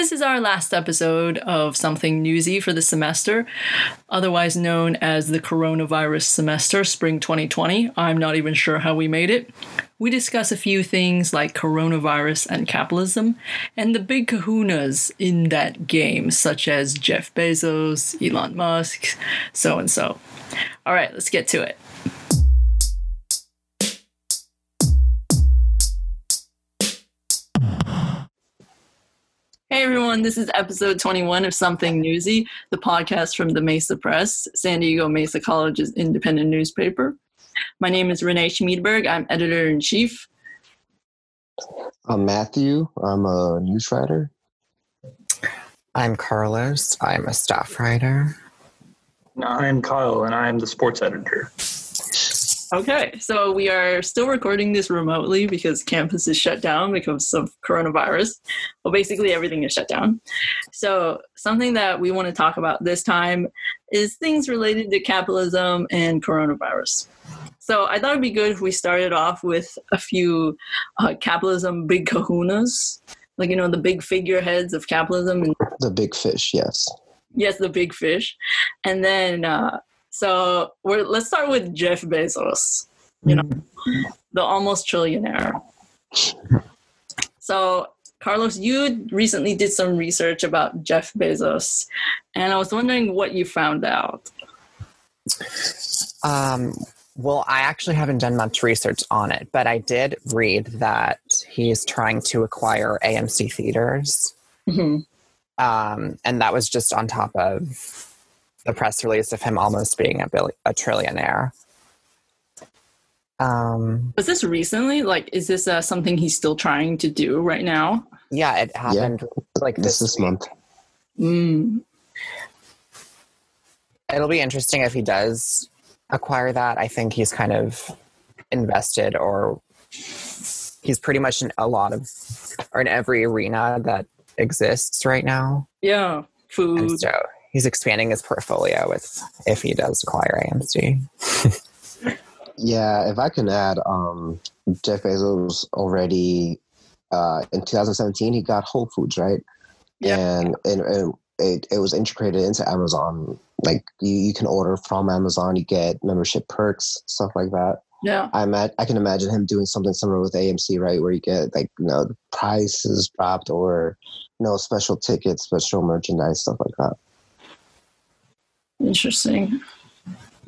This is our last episode of Something Newsy for the semester, otherwise known as the coronavirus semester, spring 2020. I'm not even sure how we made it. We discuss a few things like coronavirus and capitalism, and the big kahunas in that game, such as Jeff Bezos, Elon Musk, so and so. All right, let's get to it. Hey everyone, this is episode 21 of Something Newsy, the podcast from the Mesa Press, San Diego Mesa College's independent newspaper. My name is Renee Schmiedeberg. I'm editor in chief. I'm Matthew. I'm a news writer. I'm Carlos. I'm a staff writer. I'm Kyle, and I'm the sports editor. Okay, so we are still recording this remotely because campus is shut down because of coronavirus. Well, basically, everything is shut down. So, something that we want to talk about this time is things related to capitalism and coronavirus. So, I thought it'd be good if we started off with a few uh, capitalism big kahunas, like, you know, the big figureheads of capitalism. And, The big fish, yes. yes, the big fish. And then, uh, so we're, let's start with Jeff Bezos, you know, the almost trillionaire. So, Carlos, you recently did some research about Jeff Bezos, and I was wondering what you found out. Um, well, I actually haven't done much research on it, but I did read that he's trying to acquire AMC theaters. Mhm. Um, and that was just on top of the press release of him almost being a, bill- a trillionaire. Um, Was this recently? Like, is this uh, something he's still trying to do right now? yeah, it happened like This this, this month. Mm. It'll be interesting if he does acquire that. I think he's kind of invested or he's pretty much in a lot of or in every arena that exists right now. Yeah, food. And so he's expanding his portfolio with if he does acquire AMC. Yeah, if I can add, um, Jeff Bezos already uh, in 2017 he got Whole Foods, right? Yeah. And, and, and it, it was integrated into Amazon. Like you, you can order from Amazon, you get membership perks, stuff like that. Yeah, I ima- I can imagine him doing something similar with AMC, right? Where you get like you know the prices dropped or you know special tickets, special merchandise, stuff like that. Interesting.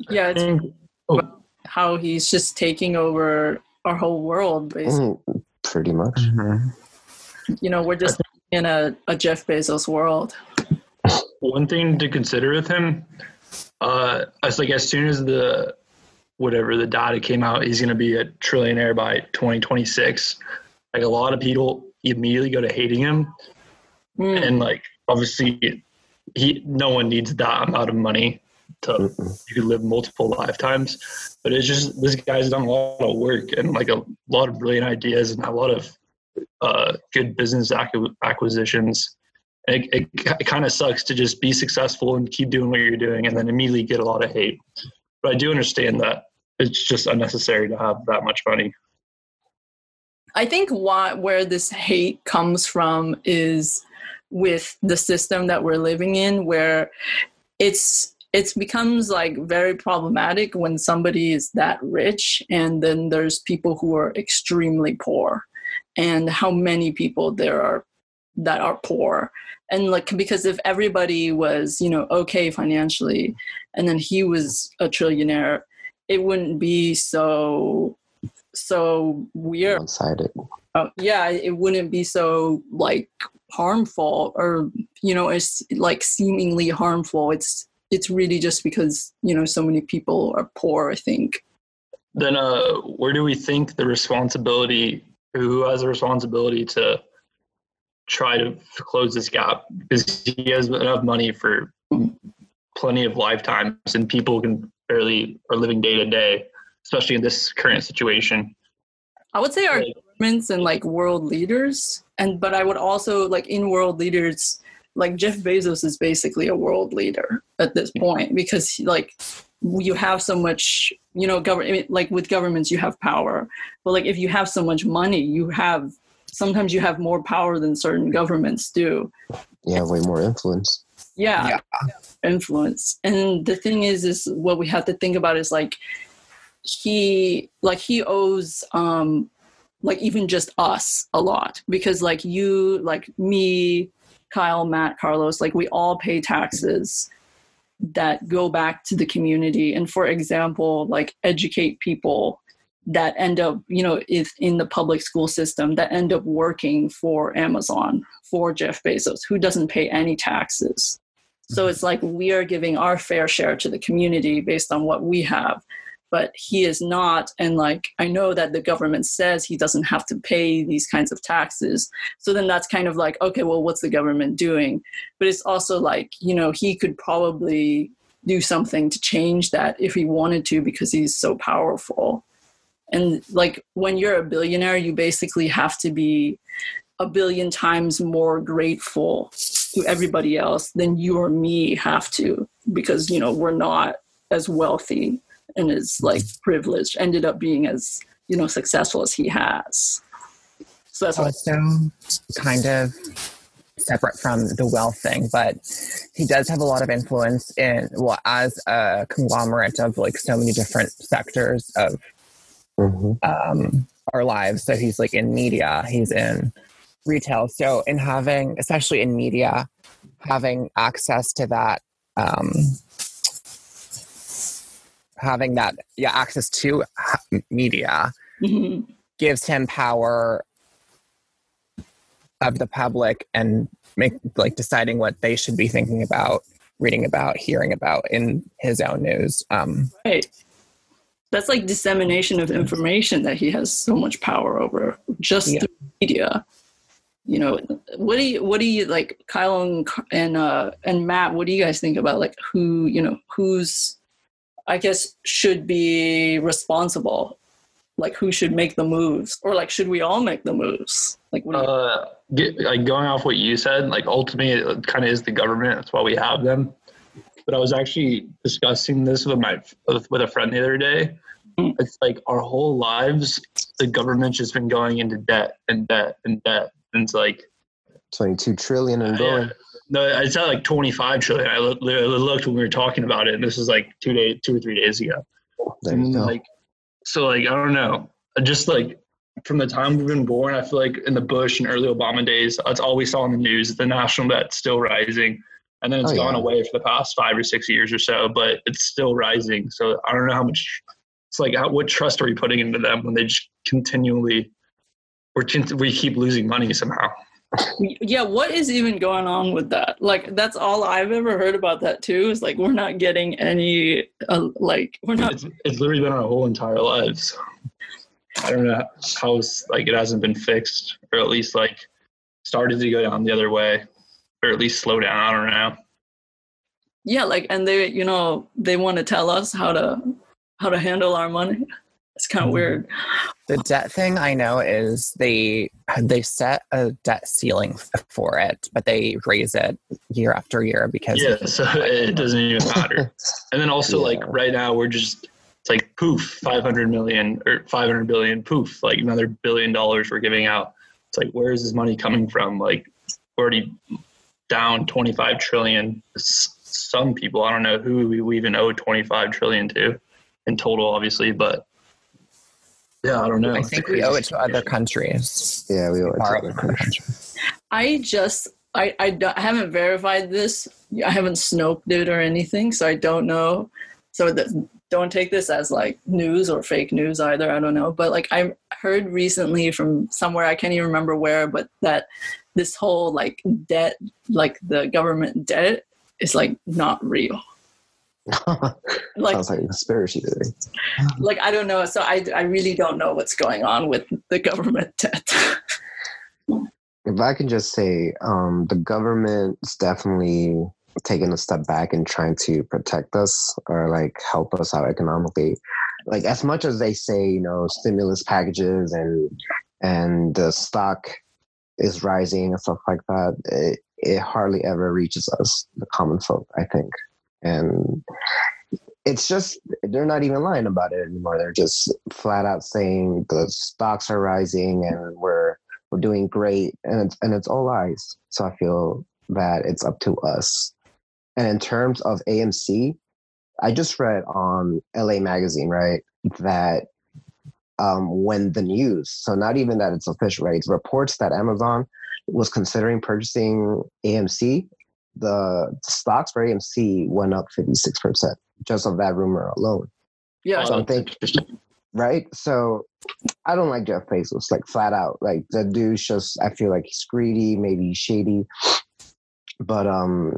Yeah, it's think- oh, how he's just taking over our whole world. Basically, Mm, pretty much. you know, we're just in a, a Jeff Bezos world. one thing to consider with him, uh, it's like as soon as the whatever the data came out, he's going to be a trillionaire by 2026. Like a lot of people immediately go to hating him, Mm. and like obviously, he no one needs that amount of money to Mm-mm. you could live multiple lifetimes. But it's just this guy's done a lot of work and like a lot of brilliant ideas and a lot of uh, good business acqu- acquisitions. And it, it, it kind of sucks to just be successful and keep doing what you're doing and then immediately get a lot of hate. But I do understand that it's just unnecessary to have that much money. I think why, where this hate comes from is with the system that we're living in, where it's it's becomes like very problematic when somebody is that rich and then there's people who are extremely poor and how many people there are that are poor and like because if everybody was you know okay financially and then he was a trillionaire it wouldn't be so so weird One sided. uh, yeah, it wouldn't be so like harmful or you know it's like seemingly harmful. It's it's really just because you know so many people are poor. I think. Then uh, where do we think the responsibility, who has the responsibility to try to close this gap? Because he has enough money for plenty of lifetimes and people can barely are living day to day, especially in this current situation. I would say our Like- governments and like world leaders, and but I would also like in world leaders, like Jeff Bezos is basically a world leader at this point because he, like you have so much, you know, government like with governments you have power, but like if you have so much money, you have sometimes you have more power than certain governments do. You have way more influence. Yeah, Yeah. influence. And the thing is, is what we have to think about is like he, like he owes, um, like even just us a lot because like you, like me, Kyle, Matt, Carlos, like we all pay taxes that go back to the community. And for example like educate people that end up you know if in the public school system that end up working for amazon for jeff bezos who doesn't pay any taxes. So mm-hmm. it's like we are giving our fair share to the community based on what we have but he is not. And like i know that the government says he doesn't have to pay these kinds of taxes. So then that's kind of like okay well what's the government doing? But it's also like you know he could probably do something to change that if he wanted to because he's so powerful. And like when you're a billionaire you basically have to be a billion times more grateful to everybody else than you or me have to because you know we're not as wealthy and as like privileged ended up being as you know successful as he has so that's also kind of separate from the wealth thing, but he does have a lot of influence in well as a conglomerate of like so many different sectors of hmm um, our lives. So he's like in media, he's in retail. So in having, especially in media, having access to that, um, having that, yeah, access to media Mhm. gives him power of the public and make like deciding what they should be thinking about, reading about, hearing about in his own news. Um, right that's like dissemination of information that he has so much power over just Yeah. through media you know what do you what do you like kyle and and uh and matt what do you guys think about like who you know who's i guess should be responsible like who should make the moves or like should we all make the moves like what do you, Uh, get, like going off what you said, like ultimately it kind of is the government. That's why we have them. But I was actually discussing this with my with, with a friend the other day. Mm. It's like our whole lives, the government's just been going into debt and debt and debt, and it's like 22 trillion and going. No, it's not like twenty five trillion. I looked, when we were talking about it, and this is like two days, two or three days ago. There you go. Like, so like I don't know. Just like from the time we've been born, I feel like in the Bush and early Obama days, that's all we saw in the news. The national debt's still rising, and then it's Oh, gone yeah. away for the past five or six years or so. But it's still rising. So I don't know how much. It's like how, what trust are we putting into them when they just continually, we keep losing money somehow. Yeah what is even going on with that like that's all i've ever heard about that too is like we're not getting any uh, like we're not It's it's literally been our whole entire lives. I don't know how like it hasn't been fixed, or at least like started to go down the other way, or at least slow down. I don't know. yeah like and they you know they want to tell us how to how to handle our money it's kind of Mhm. weird the debt thing I know is they they set a debt ceiling for it, but they raise it year after year because Yeah, so it doesn't even matter. And then also like right now we're just it's like poof, five hundred million or five hundred billion, poof, like another billion dollars we're giving out. It's like where is this money coming from? Like already down twenty five trillion. Some people I don't know who we, we even owe twenty five trillion to in total, obviously, but yeah, I don't know. I It's think we owe it to other countries. Yeah, we owe it to other it from other countries. countries. i just I, I, don't- I haven't verified this i haven't snoped it or anything so i don't know so that don't take this as like news or fake news either i don't know but like i heard recently from somewhere i can't even remember where but that this whole like debt like the government debt is like not real like Sounds like a conspiracy theory. like i don't know so i i really don't know what's going on with the government debt If I can just say, um, the government's definitely taking a step back and trying to protect us or like help us out economically. Like as much as they say, you know, stimulus packages and and the stock is rising and stuff like that, it, it hardly ever reaches us, the common folk, I think. And it's just they're not even lying about it anymore. They're just flat out saying the stocks are rising and we're we're doing great, and it's and it's all lies. So I feel that it's up to us. And in terms of AMC, I just read on LA Magazine, right, that um, when the news, so not even that it's official, right, it's reports that Amazon was considering purchasing AMC, the stocks for AMC went up 56% just of that rumor alone. Yeah. So I'm thinking, right? So I don't like Jeff Bezos, like flat out. Like the dude's just, I feel like he's greedy, maybe shady. But um,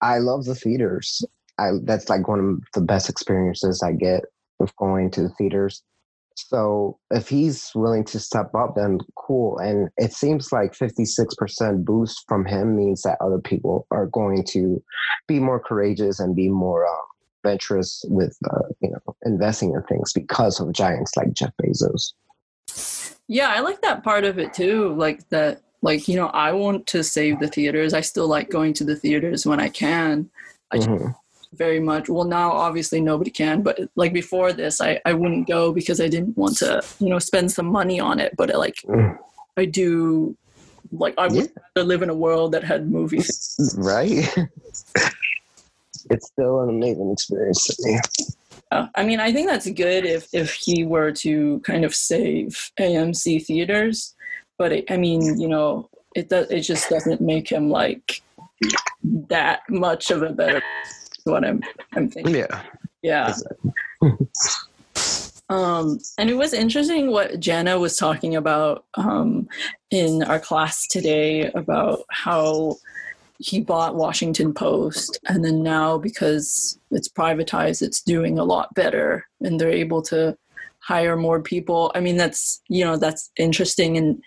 I love the theaters. I that's like one of the best experiences I get with going to the theaters. So if he's willing to step up, then cool. And it seems like 56% boost from him means that other people are going to be more courageous and be more uh, venturous with, uh, you know, investing in things because of giants like Jeff Bezos. Yeah, I like that part of it too. Like that, like, you know, I want to save the theaters. I still like going to the theaters when I can. I mm-hmm very much well now obviously nobody can but like before this i i wouldn't go because i didn't want to you know spend some money on it but I, like mm. i do like i would yeah. live in a world that had movies right it's still an amazing experience to me uh, i mean i think that's good if if he were to kind of save amc theaters but it, i mean you know it does it just doesn't make him like that much of a better what I'm I'm thinking. Yeah. Yeah. um, and it was interesting what Jana was talking about um, in our class today about how he bought Washington Post, and then now because it's privatized, it's doing a lot better, and they're able to hire more people. I mean, that's you know that's interesting, and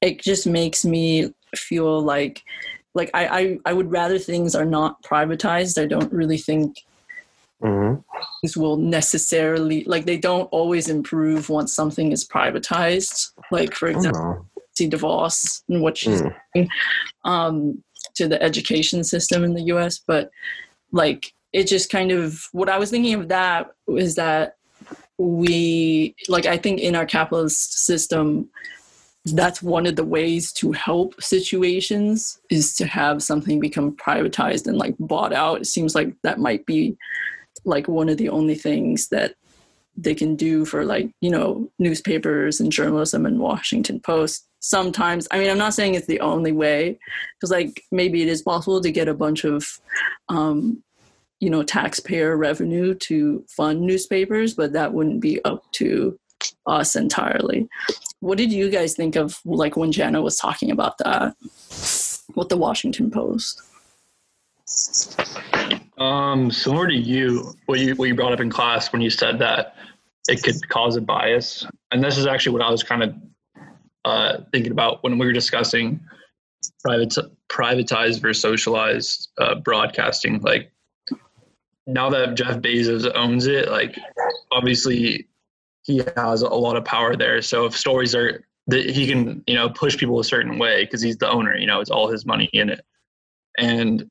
it just makes me feel like like I, I, I would rather things are not privatized. I don't really think mm-hmm. things will necessarily like they don't always improve once something is privatized. Like for example, see DeVos and what she's mm. doing um, to the education system in the U.S. But like it just kind of what I was thinking of that is that we like I think in our capitalist system that's one of the ways to help situations is to have something become privatized and like bought out. It seems like that might be like one of the only things that they can do for like you know newspapers and journalism and washington post sometimes. I mean i'm not saying it's the only way because like maybe it is possible to get a bunch of um you know taxpayer revenue to fund newspapers but that wouldn't be up to us entirely. What did you guys think of like when Jana was talking about that with the Washington Post? Um, similar to you, what you what you brought up in class when you said that it could cause a bias, and this is actually what I was kind of uh, thinking about when we were discussing private privatized versus socialized uh, broadcasting. Like now that Jeff Bezos owns it, like obviously he has a lot of power there. So if stories are that he can, you know, push people a certain way because he's the owner, you know, it's all his money in it. And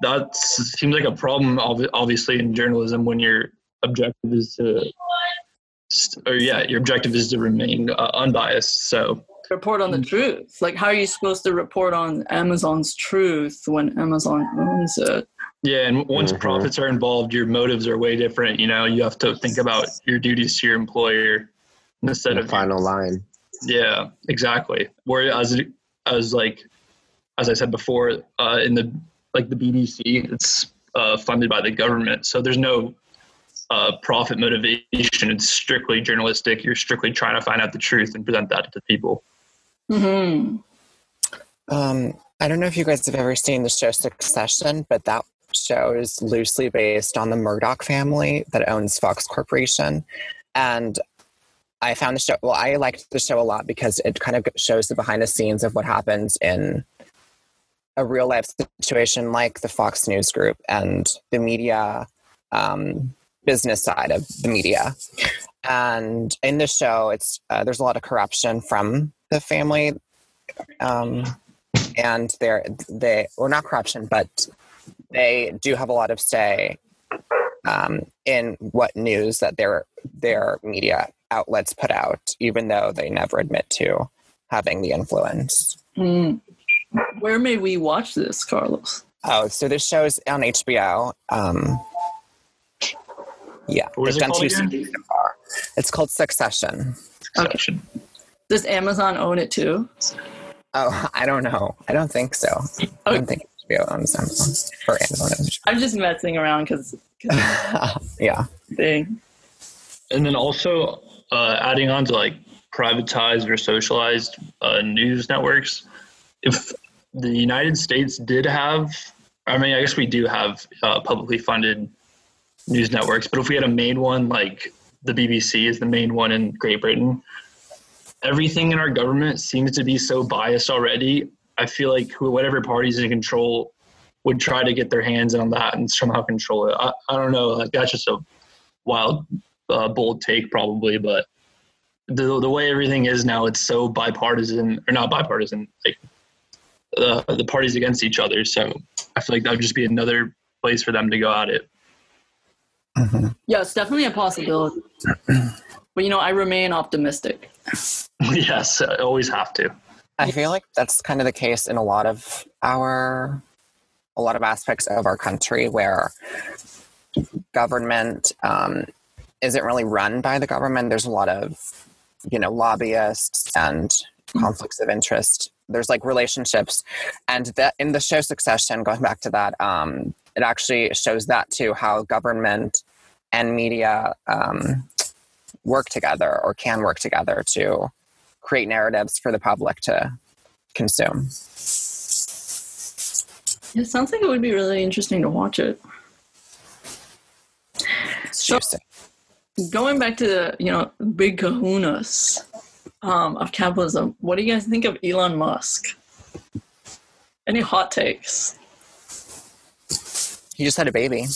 that seems like a problem, obviously, in journalism when your objective is to, or yeah, your objective is to remain uh, unbiased. So report on the truth. Like, how are you supposed to report on Amazon's truth when Amazon owns it? Yeah, and once mm-hmm. profits are involved, your motives are way different. You know, you have to think about your duties to your employer instead the of final line. Yeah, exactly. Whereas, as like, as I said before, uh, in the like the BBC, it's uh, funded by the government, so there's no uh, profit motivation. It's strictly journalistic. You're strictly trying to find out the truth and present that to people. Hmm. Um, I don't know if you guys have ever seen the show Succession, but that show is loosely based on the Murdoch family that owns Fox Corporation. And I found the show, well, I liked the show a lot because it kind of shows the behind the scenes of what happens in a real life situation like the Fox News Group and the media, um, business side of the media. And in the show, it's uh, there's a lot of corruption from the family, um, and they're they or not corruption, but they do have a lot of say um, in what news that their their media outlets put out, even though they never admit to having the influence. Mm. Where may we watch this, Carlos? Oh, so this show's on HBO. Um, yeah, What is they've it called two again? so far. It's called Succession. Succession. Does Amazon own it too? Oh, I don't know. I don't think so. I Oh. don't think HBO owns Amazon or Amazon. owns I'm just messing around because yeah. thing. And then also uh, adding on to like privatized or socialized uh, news networks. If the United States did have, I mean, I guess we do have uh, publicly funded news networks, but if we had a main one like the BBC is the main one in Great Britain, everything in our government seems to be so biased already. I feel like who- whatever party's in control would try to get their hands on that and somehow control it. I, I don't know. Like that's just a wild uh, bold take probably, but the the way everything is now, it's so bipartisan or not bipartisan. Like the the parties against each other. So I feel like that would just be another place for them to go at it. Mhm. Yeah, it's definitely a possibility. but you know, I remain optimistic. yes, I always have to. I feel like that's kind of the case in a lot of our, a lot of aspects of our country where government um, isn't really run by the government. There's a lot of, you know, lobbyists and conflicts of interest. There's like relationships, and that in the show Succession, going back to that, um, it actually shows that too how government and media um, work together or can work together to create narratives for the public to consume. It sounds like it would be really interesting to watch it. So- Going back to the, you know, big kahunas um, of capitalism, what do you guys think of Elon Musk? Any hot takes? He just had a baby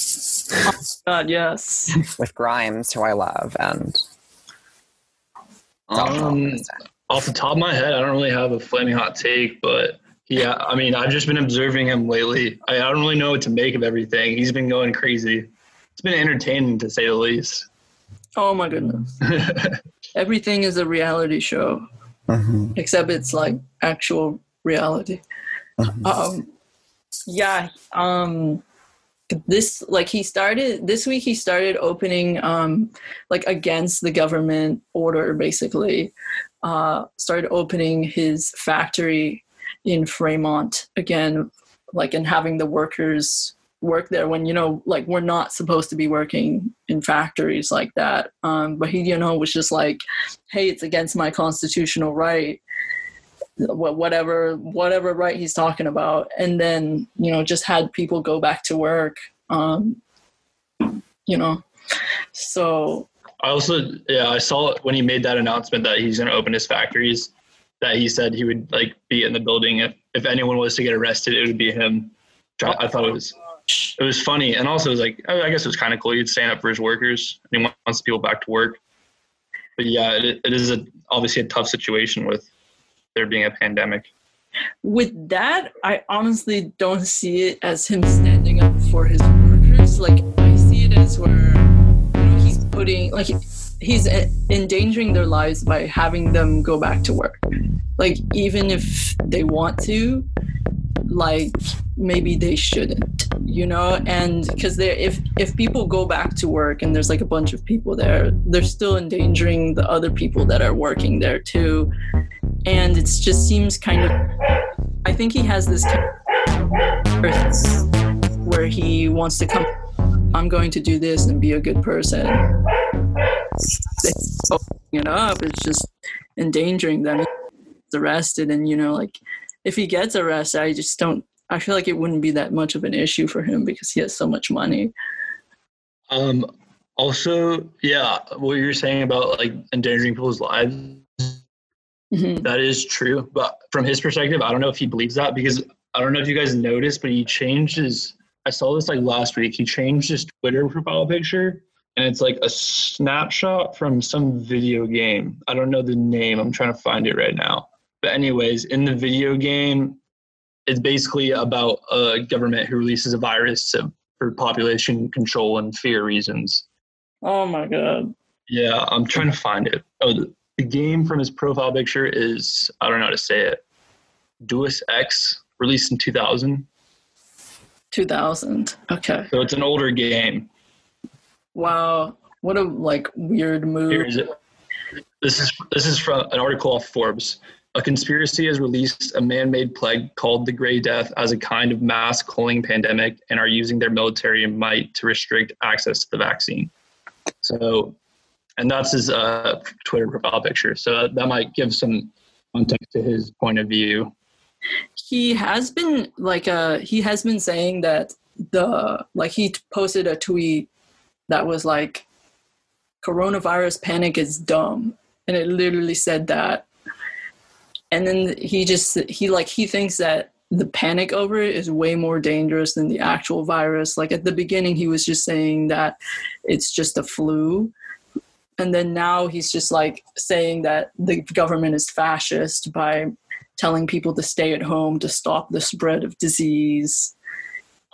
Oh God, yes. with Grimes, who I love, and Um, off the top of my head, I don't really have a flaming hot take, but yeah, I mean, I've just been observing him lately. I, I don't really know what to make of everything. He's been going crazy. It's been entertaining to say the least. Oh my goodness. Everything is a reality show, except it's like actual reality. Um, yeah. Um, this like he started this week. He started opening um, like against the government order, basically. Uh, started opening his factory in Fremont again, like and having the workers work there when you know like we're not supposed to be working in factories like that um but he you know was just like hey it's against my constitutional right whatever whatever right he's talking about and then you know just had people go back to work um you know so I also, yeah, I saw when he made that announcement that he's going to open his factories. That he said he would like be in the building if if anyone was to get arrested, it would be him. I, thought it was it was funny, and also it was like I I guess it was kind of cool. He'd stand up for his workers, and he wants people back to work. But yeah, it, it is a, obviously a tough situation with there being a pandemic. with that i honestly don't see it as him standing up for his workers. Like i see it as where you know he's putting like he's endangering their lives by having them go back to work. Like even if they want to like maybe they shouldn't you know? And because they if if people go back to work and there's like a bunch of people there they're still endangering the other people that are working there too and it just seems kind of i think he has this where he wants to come i'm going to do this and be a good person. Opening it up it's just endangering them. He's arrested and you know like if he gets arrested i just don't i feel like it wouldn't be that much of an issue for him because he has so much money. Um, also, yeah, what you're saying about like endangering people's lives Mhm. That is true. But from his perspective, I don't know if he believes that because I don't know if you guys noticed, but he changed his. I saw this like last week. He changed his Twitter profile picture, and it's like a snapshot from some video game. I don't know the name. I'm trying to find it right now. But anyways, in the video game, it's basically about a government who releases a virus to, for population control and fear reasons. oh my god Yeah, I'm trying to find it. Oh, the game from his profile picture is I don't know how to say it. Deus Ex, released in 2000. 2000. Okay. So it's an older game. Wow. What a like weird move. Here is it. This is this is from an article off Forbes. A conspiracy has released a man-made plague called the Gray Death as a kind of mass culling pandemic, and are using their military might to restrict access to the vaccine. So, and that's his uh, Twitter profile picture. So that, that might give some context to his point of view. he has been like uh he has been saying that the like he posted a tweet that was like coronavirus panic is dumb and it literally said that and then he just he like he thinks that the panic over it is way more dangerous than the actual virus like at the beginning he was just saying that it's just a flu and then now he's just like saying that the government is fascist by telling people to stay at home to stop the spread of disease.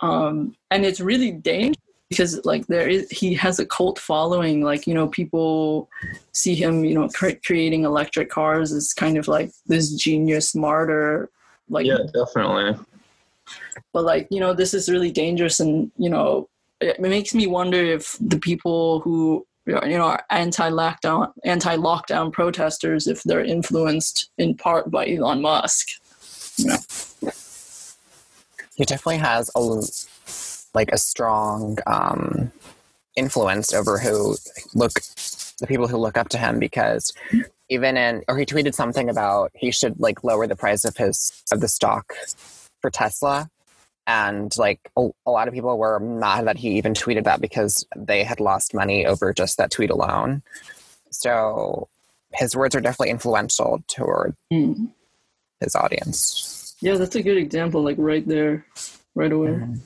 Um, and it's really dangerous because like there is he has a cult following like you know people see him you know cre- creating electric cars as kind of like this genius martyr like Yeah, definitely. but like you know this is really dangerous and you know it makes me wonder if the people who you know anti-lockdown anti-lockdown protesters if they're influenced in part by Elon Musk. You know. He definitely has a like a strong um, influence over who look the people who look up to him because even in or he tweeted something about he should like lower the price of his of the stock for Tesla and like a, a lot of people were mad that he even tweeted that because they had lost money over just that tweet alone so his words are definitely influential toward Hmm. his audience yeah that's a good example like right there right away Mhm.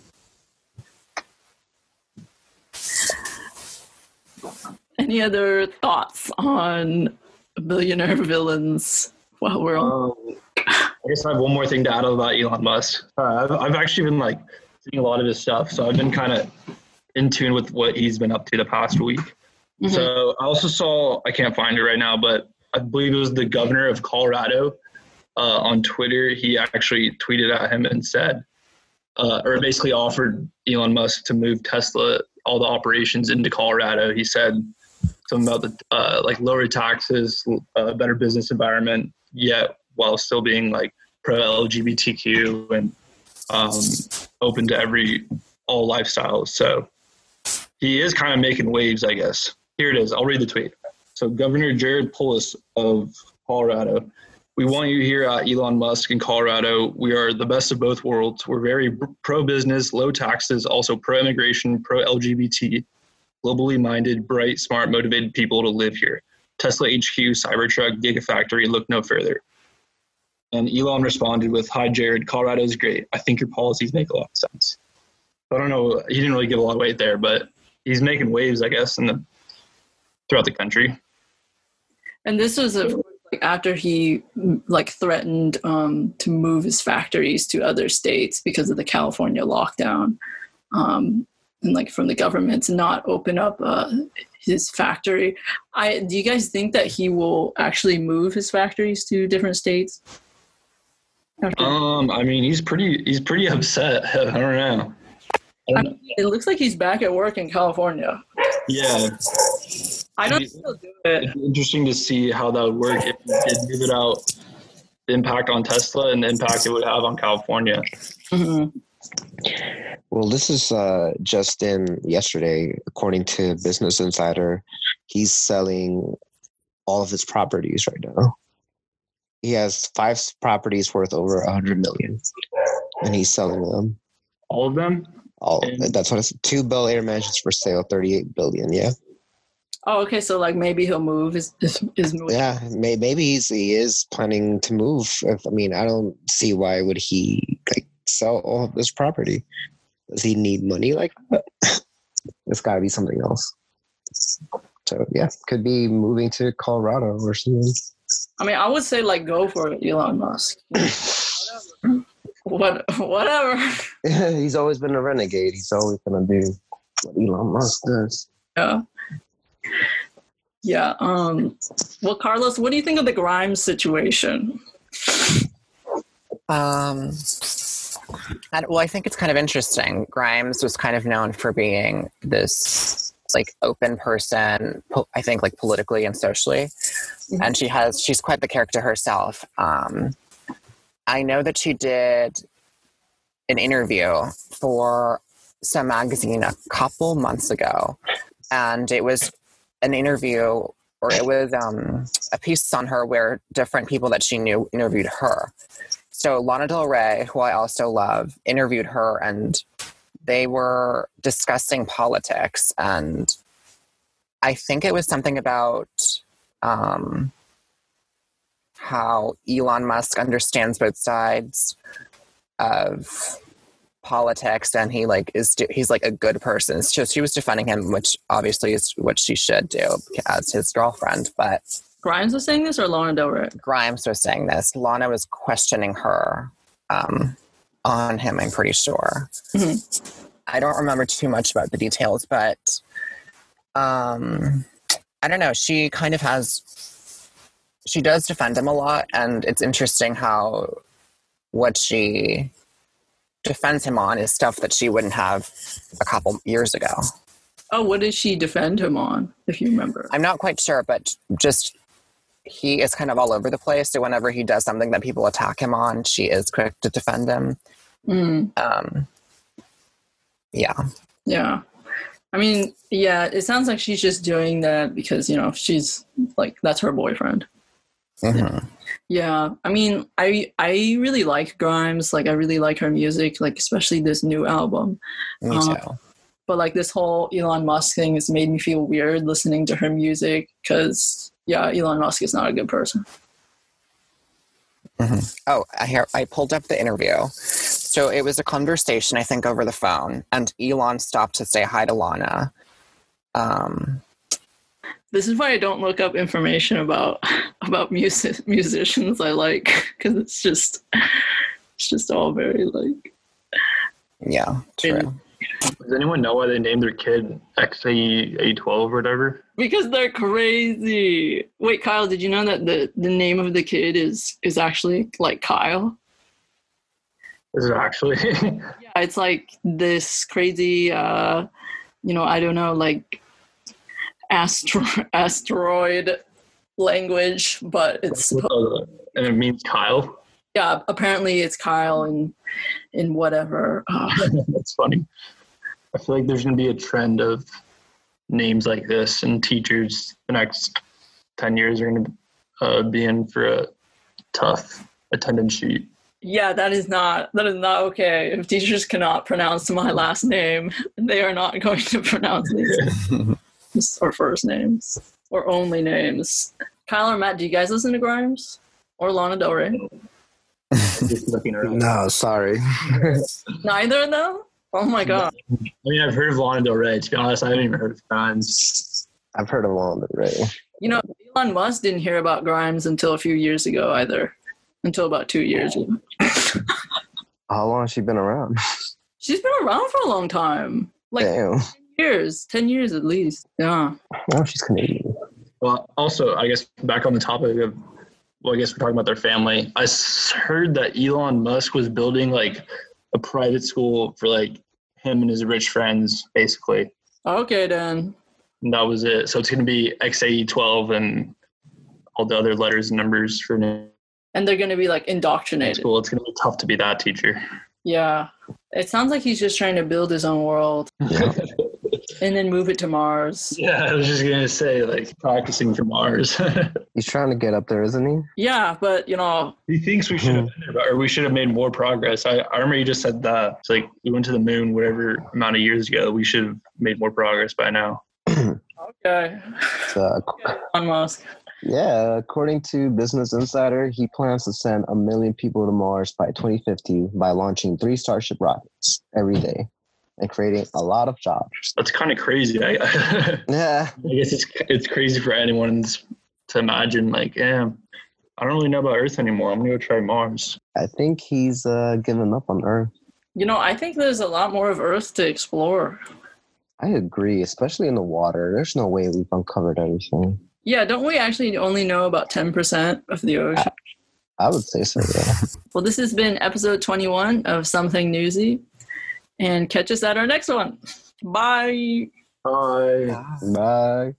any other thoughts on billionaire villains while we're on Um, I guess I have one more thing to add about Elon Musk. Uh, I've, I've actually been like seeing a lot of his stuff, so I've been kind of in tune with what he's been up to the past week. Mhm. So I also saw I can't find it right now, but I believe it was the governor of Colorado uh, on Twitter. He actually tweeted at him and said, uh, or basically offered Elon Musk to move Tesla all the operations into Colorado. He said something about the uh, like lower taxes, uh, better business environment, yet while still being like pro LGBTQ and um, open to every all lifestyles. So he is kind of making waves, I guess. Here it is. I'll read the tweet. So Governor Jared Polis of Colorado. We want you here Elon Musk in Colorado. We are the best of both worlds. We're very pro business, low taxes, also pro immigration, pro LGBT, globally minded, bright, smart, motivated people to live here. Tesla HQ, Cybertruck, Gigafactory, look no further. And Elon responded with, Hi, Jared, Colorado is great. I think your policies make a lot of sense. I don't know. He didn't really give a lot of weight there, but he's making waves, I guess, in the throughout the country. And this was a, like, after he like threatened um, to move his factories to other states because of the California lockdown, um, and like from the government to not open up uh, his factory. I do you guys think that he will actually move his factories to different states? After- Um, I mean, he's pretty he's pretty upset. I don't know. I I don't know. mean, it looks like he's back at work in California. Yeah, I don't He- still do it. it's interesting to see how that would work if he did move it out. The impact on Tesla and the impact it would have on California. Mhm. Well, this is uh, just in yesterday, according to Business Insider. He's selling all of his properties right now. He has five properties worth over a hundred million, and he's selling them. All of them. All And- that's what it's two Bel Air mansions for sale, thirty-eight billion. Yeah, Oh, okay. So like maybe he'll move his is his yeah. May, maybe he's he is planning to move. If I mean, I don't see why would he like sell all of this property. Does he need money like that? it's got to be something else. So yeah, could be moving to Colorado or something. I mean, I would say like go for it, Elon Musk. what whatever. He's always been a renegade. He's always gonna do what Elon Musk does. Yeah. Yeah. Um. Well, Carlos, what do you think of the Grimes situation? Um, and, well, I think it's kind of interesting. Grimes was kind of known for being this like open person, po- I think, like politically and socially, Mhm. and she has she's quite the character herself. Um, I know that she did an interview for some magazine a couple months ago, and it was an interview or it was um, a piece on her where different people that she knew interviewed her. So Lana Del Rey, who I also love, interviewed her, and they were discussing politics. And I think it was something about um, how Elon Musk understands both sides of politics and he like is he's like a good person so she was defending him which obviously is what she should do as his girlfriend but Grimes was saying this, or Lana Del Rey? Grimes was saying this. Lana was questioning her um, on him, I'm pretty sure. Mhm. I don't remember too much about the details, but um, I don't know. She kind of has, she does defend him a lot, and it's interesting how what she defends him on is stuff that she wouldn't have a couple years ago. Oh, what does she defend him on? If you remember. I'm not quite sure, but just he is kind of all over the place. So whenever he does something that people attack him on, she is quick to defend him. Mm, Um, yeah, yeah. I mean, yeah. It sounds like she's just doing that because you know she's like that's her boyfriend. Mhm. Yeah, I mean, I I really like Grimes. Like, I really like her music. Like, especially this new album. me too. But like this whole Elon Musk thing has made me feel weird listening to her music because yeah, Elon Musk is not a good person. Oh, I hear. I pulled up the interview. So it was a conversation, I think, over the phone, and Elon stopped to say hi to Lana. Um, This is why I don't look up information about about music musicians I like because it's just it's just all very like yeah, true. Does anyone know why they named their kid XA12 or whatever? because they're crazy. Wait, Kyle, did you know that the the name of the kid is is actually like Kyle? Is it actually? Yeah, it's like this crazy uh you know, I don't know, like astro- asteroid language, but it's supposed and it means Kyle. yeah, apparently it's Kyle and in whatever. Uh, That's funny. I feel like there's going to be a trend of names like this, and teachers the next 10 years are going to uh, be in for a tough attendance sheet. yeah, that is not that is not okay. If teachers cannot pronounce my last name, they are not going to pronounce these or first names or only names. Kyle or Matt, do you guys listen to Grimes or Lana Del Rey? Just looking around. No, sorry. Neither of them. Oh my god. I mean, I've heard of Lana Del Rey. To be honest, I haven't even heard of Grimes. I've heard of Lana Del Rey. You know, Elon Musk didn't hear about Grimes until a few years ago either. Until about two years ago. How long has she been around? She's been around for a long time. Like Damn. years. Ten years at least. Yeah. Oh, she's Canadian. Well, also, I guess back on the topic of, well, I guess we're talking about their family. I heard that Elon Musk was building like a private school for like him and his rich friends, basically. Okay then. And that was it. So it's going to be XAE12 and all the other letters and numbers for new And they're gonna be like indoctrinated. school. It's going to be tough to be that teacher. Yeah. It sounds like he's just trying to build his own world Yeah. and then move it to Mars. Yeah, I was just going to say, like, practicing for Mars. He's trying to get up there, isn't he? Yeah, but you know, he thinks we should have there, or we should have made more progress. I, I remember you just said that. It's like we went to the moon whatever amount of years ago. We should have made more progress by now. okay. So, uh, Elon Musk. yeah, according to Business Insider, he plans to send a million people to Mars by 2050 by launching three Starship rockets every day and creating a lot of jobs. That's kind of crazy. I, eh? yeah. I guess it's it's crazy for anyone to imagine like, yeah, I don't really know about Earth anymore. I'm gonna go try Mars. I think he's uh, given up on Earth. You know, I think there's a lot more of Earth to explore. I agree, especially in the water. There's no way we've uncovered everything. Yeah, don't we actually only know about 10% of the ocean? I, I would say so, yeah. well, this has been episode 21 of Something Newsy and catch us at our next one. Bye. Bye. Bye. Bye.